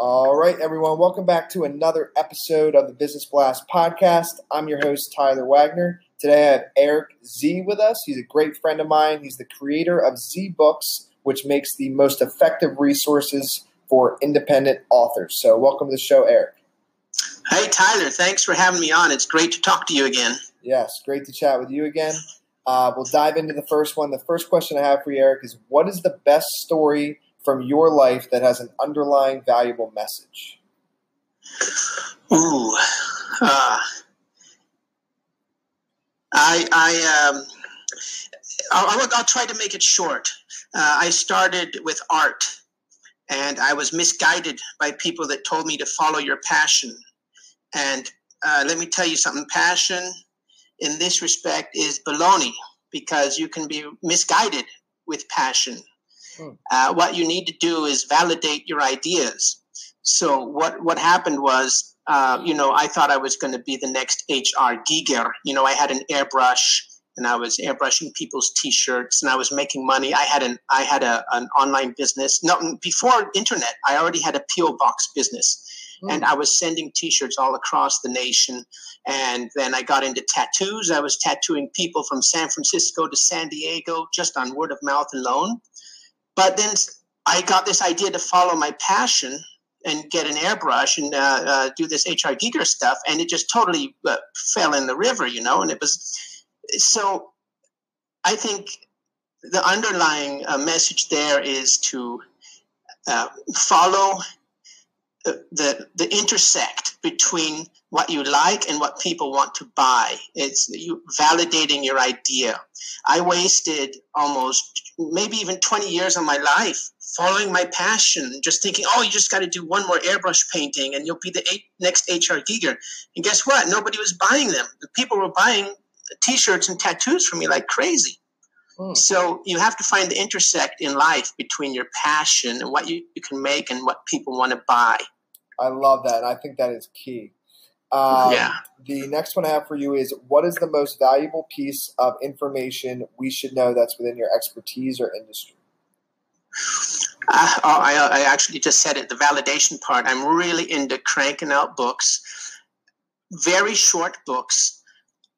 All right, everyone, welcome back to another episode of the Business Blast podcast. I'm your host, Tyler Wagner. Today I have Eric Z with us. He's a great friend of mine. He's the creator of Z Books, which makes the most effective resources for independent authors. So, welcome to the show, Eric. Hey, Tyler, thanks for having me on. It's great to talk to you again. Yes, great to chat with you again. Uh, we'll dive into the first one. The first question I have for you, Eric, is what is the best story from your life that has an underlying valuable message? Ooh, uh, I, I, um, I'll, I'll, try to make it short. Uh, I started with art, and I was misguided by people that told me to follow your passion. And uh, let me tell you something: passion, in this respect, is baloney because you can be misguided with passion. Hmm. Uh, what you need to do is validate your ideas. So what what happened was, uh, you know, I thought I was going to be the next H.R. Giger. You know, I had an airbrush and I was airbrushing people's T-shirts and I was making money. I had an I had a, an online business. No, before internet, I already had a PO box business. Mm. And I was sending T-shirts all across the nation. And then I got into tattoos. I was tattooing people from San Francisco to San Diego just on word of mouth alone. But then I got this idea to follow my passion and get an airbrush and uh, uh, do this HR Giger stuff, and it just totally uh, fell in the river, you know. And it was so. I think the underlying uh, message there is to uh, follow the the intersect between what you like and what people want to buy. It's you validating your idea. I wasted almost maybe even 20 years of my life following my passion, just thinking, oh, you just got to do one more airbrush painting and you'll be the eight, next HR Giger. And guess what? Nobody was buying them. The people were buying t-shirts and tattoos from me like crazy. Hmm. So you have to find the intersect in life between your passion and what you, you can make and what people want to buy. I love that. And I think that is key. Um, yeah. The next one I have for you is what is the most valuable piece of information we should know that's within your expertise or industry? Uh, I, I actually just said it the validation part. I'm really into cranking out books, very short books.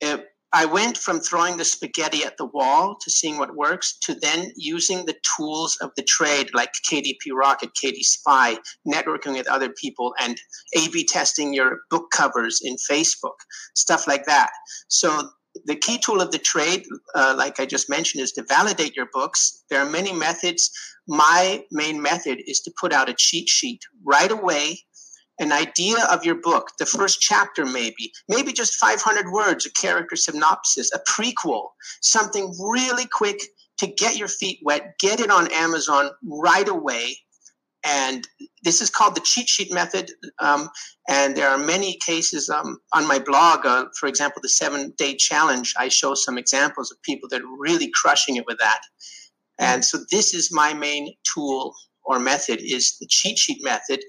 It, I went from throwing the spaghetti at the wall to seeing what works to then using the tools of the trade like KDP Rocket, KD Spy, networking with other people, and A B testing your book covers in Facebook, stuff like that. So, the key tool of the trade, uh, like I just mentioned, is to validate your books. There are many methods. My main method is to put out a cheat sheet right away an idea of your book, the first chapter, maybe, maybe just 500 words, a character synopsis, a prequel, something really quick to get your feet wet, get it on Amazon right away. And this is called the cheat sheet method. Um, and there are many cases um, on my blog. Uh, for example, the seven day challenge, I show some examples of people that are really crushing it with that. And so this is my main tool or method is the cheat sheet method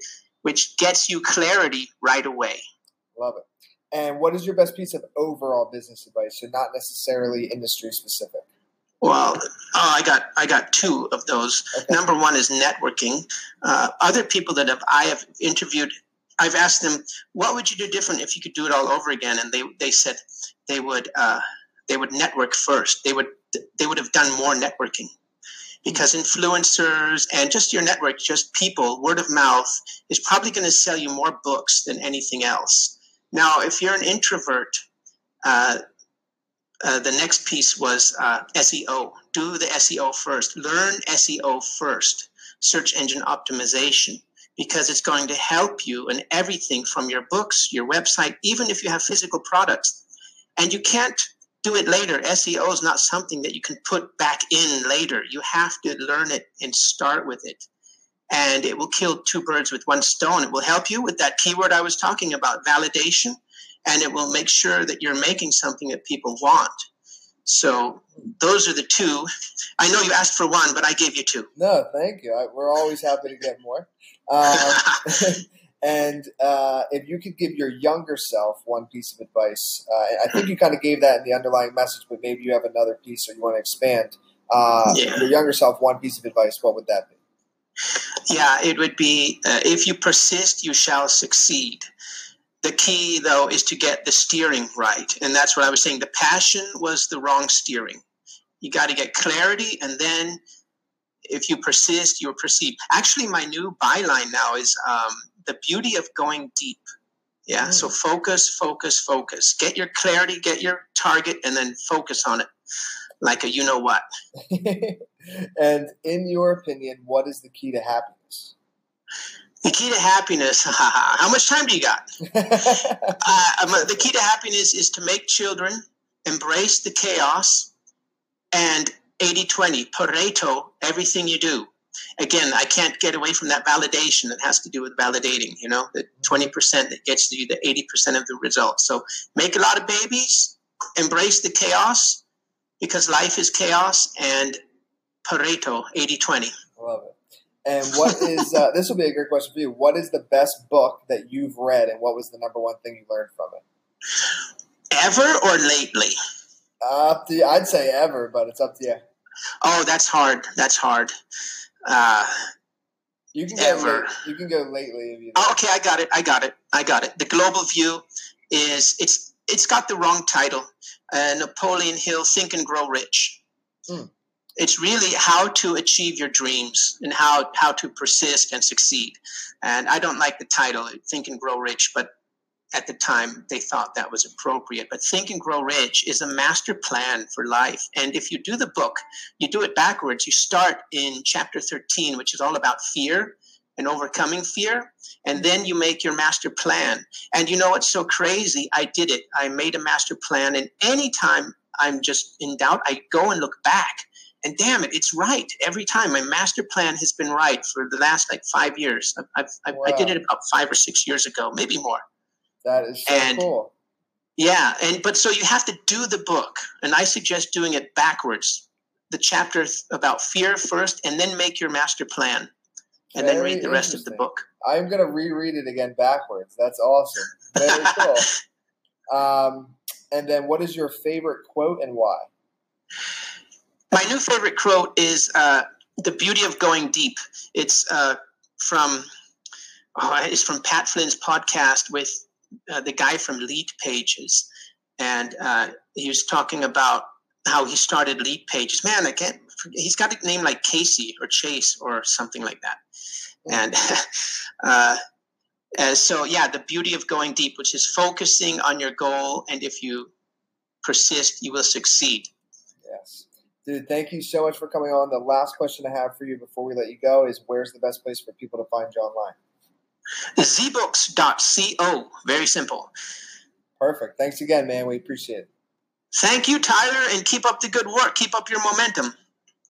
which gets you clarity right away. Love it. And what is your best piece of overall business advice? So not necessarily industry specific. Well, oh, I got I got two of those. Okay. Number one is networking. Uh, other people that have I have interviewed, I've asked them, what would you do different if you could do it all over again? And they they said they would uh, they would network first. They would they would have done more networking because influencers and just your network, just people, word of mouth is probably going to sell you more books than anything else. Now, if you're an introvert, uh, uh, the next piece was uh, SEO. Do the SEO first. Learn SEO first, search engine optimization, because it's going to help you in everything from your books, your website, even if you have physical products. And you can't do it later. SEO is not something that you can put back in later. You have to learn it and start with it. and it will kill two birds with one stone. It will help you with that keyword I was talking about, validation, and it will make sure that you're making something that people want. So those are the two. I know you asked for one, but I gave you two. No, thank you. I, we're always happy to get more. Um, and uh, if you could give your younger self one piece of advice, uh, I think you kind of gave that in the underlying message, but maybe you have another piece or you want to expand. Uh, yeah. Your younger self, one piece of advice, what would that be? Yeah, it would be uh, if you persist, you shall succeed. The key, though, is to get the steering right. And that's what I was saying. The passion was the wrong steering. You got to get clarity, and then if you persist, you'll proceed. Actually, my new byline now is um, the beauty of going deep. Yeah, mm. so focus, focus, focus. Get your clarity, get your target, and then focus on it like a you know what. and in your opinion, what is the key to happiness? The key to happiness. How much time do you got? uh, the key to happiness is to make children embrace the chaos and 80 20, Pareto, everything you do. Again, I can't get away from that validation that has to do with validating, you know, the 20% that gets you the 80% of the results. So make a lot of babies, embrace the chaos because life is chaos and Pareto, 80 20. Love it. And what is uh, this will be a great question for you? What is the best book that you've read, and what was the number one thing you learned from it? Ever or lately? Uh, up to you. I'd say ever, but it's up to you. Oh, that's hard. That's hard. Uh, you can go. Late, you can go lately. If you oh, okay, I got it. I got it. I got it. The global view is it's it's got the wrong title. Uh, Napoleon Hill, Think and Grow Rich. Hmm it's really how to achieve your dreams and how how to persist and succeed. And I don't like the title "Think and Grow Rich," but at the time they thought that was appropriate. But Think and Grow Rich is a master plan for life. And if you do the book, you do it backwards. You start in chapter 13, which is all about fear and overcoming fear. And then you make your master plan. And you know what's so crazy? I did it. I made a master plan. And anytime I'm just in doubt, I go and look back and damn it, it's right every time. My master plan has been right for the last like five years. I've, I've, wow. I did it about five or six years ago, maybe more. That is so and, cool. Yeah, and but so you have to do the book, and I suggest doing it backwards. The chapter about fear first, and then make your master plan, and Very then read the rest of the book. I'm going to reread it again backwards. That's awesome. Very cool. Um, and then, what is your favorite quote and why? My new favorite quote is uh, "The beauty of going deep." It's uh, from oh, it's from Pat Flynn's podcast with uh, the guy from Lead Pages, and uh, he was talking about how he started Lead Pages. Man, I can't. He's got a name like Casey or Chase or something like that, and. Uh, and so, yeah, the beauty of going deep, which is focusing on your goal, and if you persist, you will succeed. Yes. Dude, thank you so much for coming on. The last question I have for you before we let you go is where's the best place for people to find you online? zbooks.co. Very simple. Perfect. Thanks again, man. We appreciate it. Thank you, Tyler, and keep up the good work. Keep up your momentum.